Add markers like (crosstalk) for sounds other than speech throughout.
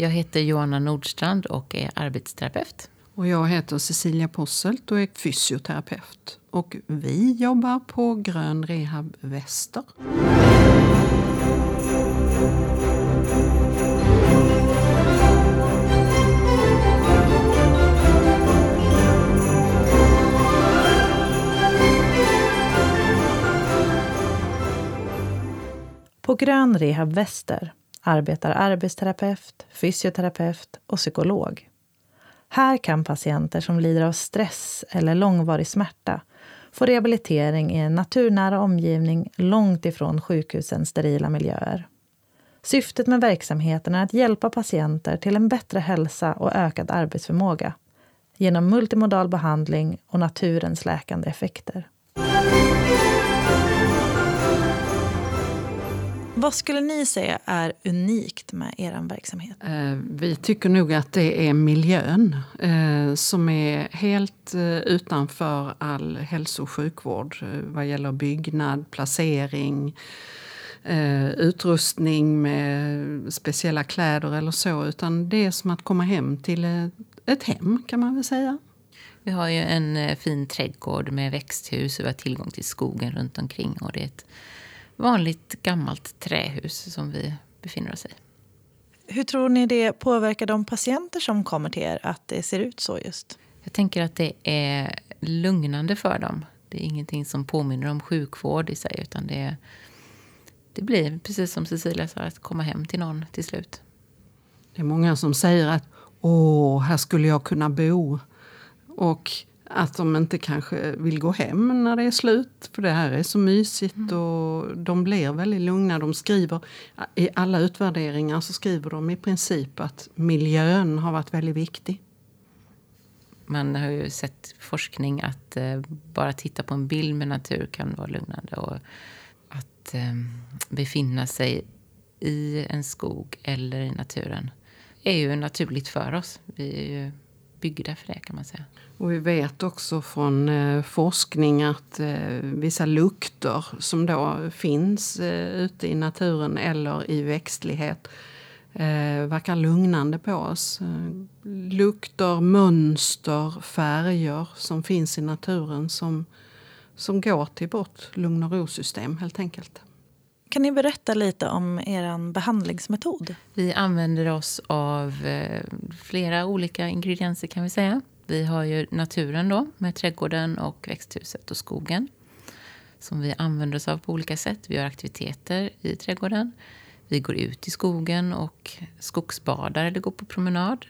Jag heter Johanna Nordstrand och är arbetsterapeut. Och jag heter Cecilia Posselt och är fysioterapeut. Och vi jobbar på Grön Rehab Väster. På Grön Rehab Väster arbetar arbetsterapeut, fysioterapeut och psykolog. Här kan patienter som lider av stress eller långvarig smärta få rehabilitering i en naturnära omgivning långt ifrån sjukhusens sterila miljöer. Syftet med verksamheten är att hjälpa patienter till en bättre hälsa och ökad arbetsförmåga genom multimodal behandling och naturens läkande effekter. Vad skulle ni säga är unikt med er verksamhet? Eh, vi tycker nog att det är miljön eh, som är helt eh, utanför all hälso och sjukvård vad gäller byggnad, placering, utrustning med speciella kläder eller så. Utan det är som att komma hem till ett hem kan man väl säga. Vi har ju en fin trädgård med växthus och vi har tillgång till skogen runt omkring. Och det är ett vanligt gammalt trähus som vi befinner oss i. Hur tror ni det påverkar de patienter som kommer till er att det ser ut så just? Jag tänker att det är lugnande för dem. Det är ingenting som påminner om sjukvård i sig utan det, det blir precis som Cecilia sa, att komma hem till någon till slut. Det är många som säger att åh, här skulle jag kunna bo. Och att de inte kanske vill gå hem när det är slut. För det här är så mysigt mm. och de blir väldigt lugna. De skriver, I alla utvärderingar så skriver de i princip att miljön har varit väldigt viktig. Man har ju sett forskning att eh, bara titta på en bild med natur kan vara lugnande. Och att eh, befinna sig i en skog eller i naturen är ju naturligt för oss. Vi är ju byggda för det kan man säga. Och vi vet också från eh, forskning att eh, vissa lukter som då finns eh, ute i naturen eller i växtlighet eh, verkar lugnande på oss. Eh, lukter, mönster, färger som finns i naturen som, som går till vårt lugn och rosystem helt enkelt. Kan ni berätta lite om er behandlingsmetod? Vi använder oss av eh, flera olika ingredienser kan vi säga. Vi har ju naturen då med trädgården och växthuset och skogen. Som vi använder oss av på olika sätt. Vi gör aktiviteter i trädgården. Vi går ut i skogen och skogsbadar eller går på promenad.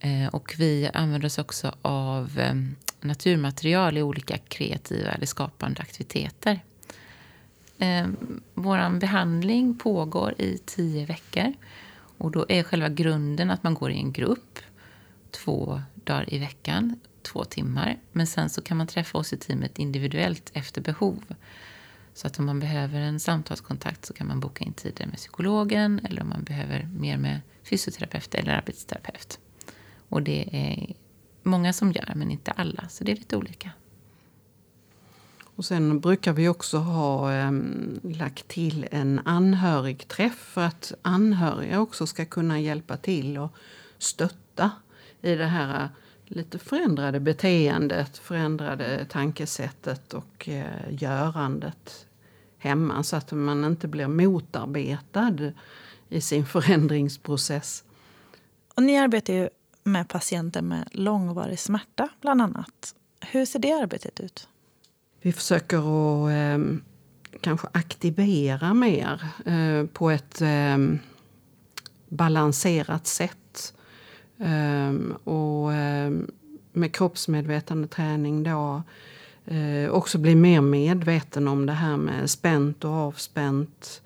Eh, och vi använder oss också av eh, naturmaterial i olika kreativa eller skapande aktiviteter. Eh, Vår behandling pågår i tio veckor. Och då är själva grunden att man går i en grupp två dagar i veckan, två timmar. Men sen så kan man träffa oss i teamet individuellt efter behov. Så att om man behöver en samtalskontakt så kan man boka in tider med psykologen eller om man behöver mer med fysioterapeut eller arbetsterapeut. Och det är många som gör, men inte alla, så det är lite olika. Och sen brukar vi också ha eh, lagt till en anhörigträff för att anhöriga också ska kunna hjälpa till och stötta i det här eh, lite förändrade beteendet, förändrade tankesättet och eh, görandet hemma så att man inte blir motarbetad i sin (laughs) förändringsprocess. Och ni arbetar ju med patienter med långvarig smärta bland annat. Hur ser det arbetet ut? Vi försöker att eh, kanske aktivera mer eh, på ett eh, balanserat sätt. Ehm, och ehm, med kroppsmedvetande träning då eh, också bli mer medveten om det här med spänt och avspänt.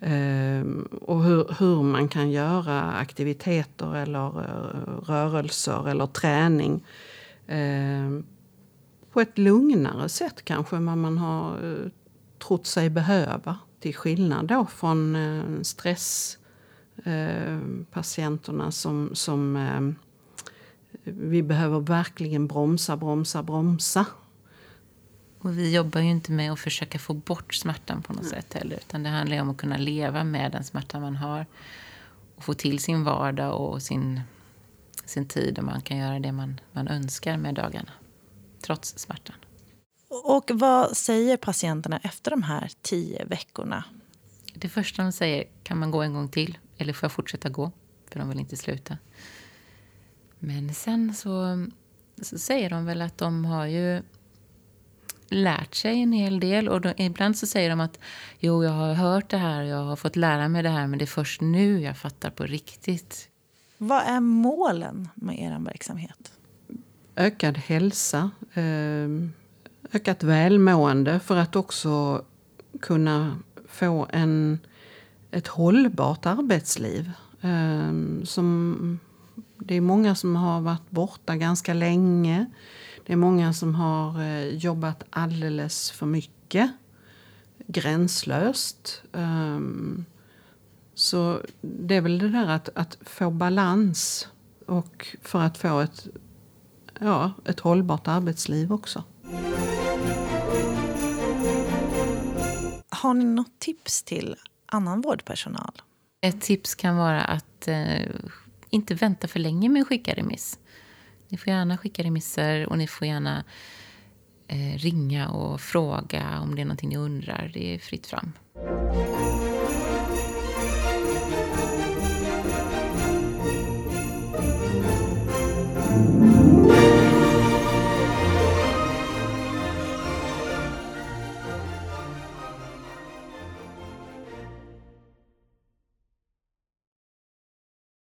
Ehm, och hur, hur, man kan göra aktiviteter eller eh, rörelser eller träning på ett lugnare sätt kanske än vad man har uh, trott sig behöva. Till skillnad då från uh, stresspatienterna som, som vi behöver verkligen bromsa, bromsa, bromsa. Och vi jobbar ju inte med att försöka få bort smärtan på något Nej. sätt heller. Utan det handlar om att kunna leva med den smärta man har. och få till sin vardag och sin, sin tid och man kan göra det man, man önskar med dagarna, trots smärtan. Och vad säger patienterna efter de här tio veckorna? Det första de säger, kan man gå en gång till? Eller får jag fortsätta gå? För de vill inte sluta. Men sen så, så säger de väl att de har ju lärt sig en hel del. Och då, ibland så säger de att jo, jag har hört det här, jag har fått lära mig det här, men det är först nu jag fattar på riktigt. Vad är målen med er verksamhet? Ökad hälsa, ehm, ökat välmående för att också kunna få en, ett hållbart arbetsliv. Ehm, som, det är många som har varit borta ganska länge. Det är många som har eh, jobbat alldeles för mycket. Gränslöst. Ehm, så det är väl det där att, att få balans och för att få ett, ja, ett hållbart arbetsliv också. Har ni något tips till annan vårdpersonal? Ett tips kan vara att eh, inte vänta för länge med att skicka remiss. Ni får gärna skicka remisser och ni får gärna eh, ringa och fråga om det är någonting ni undrar. Det är fritt fram.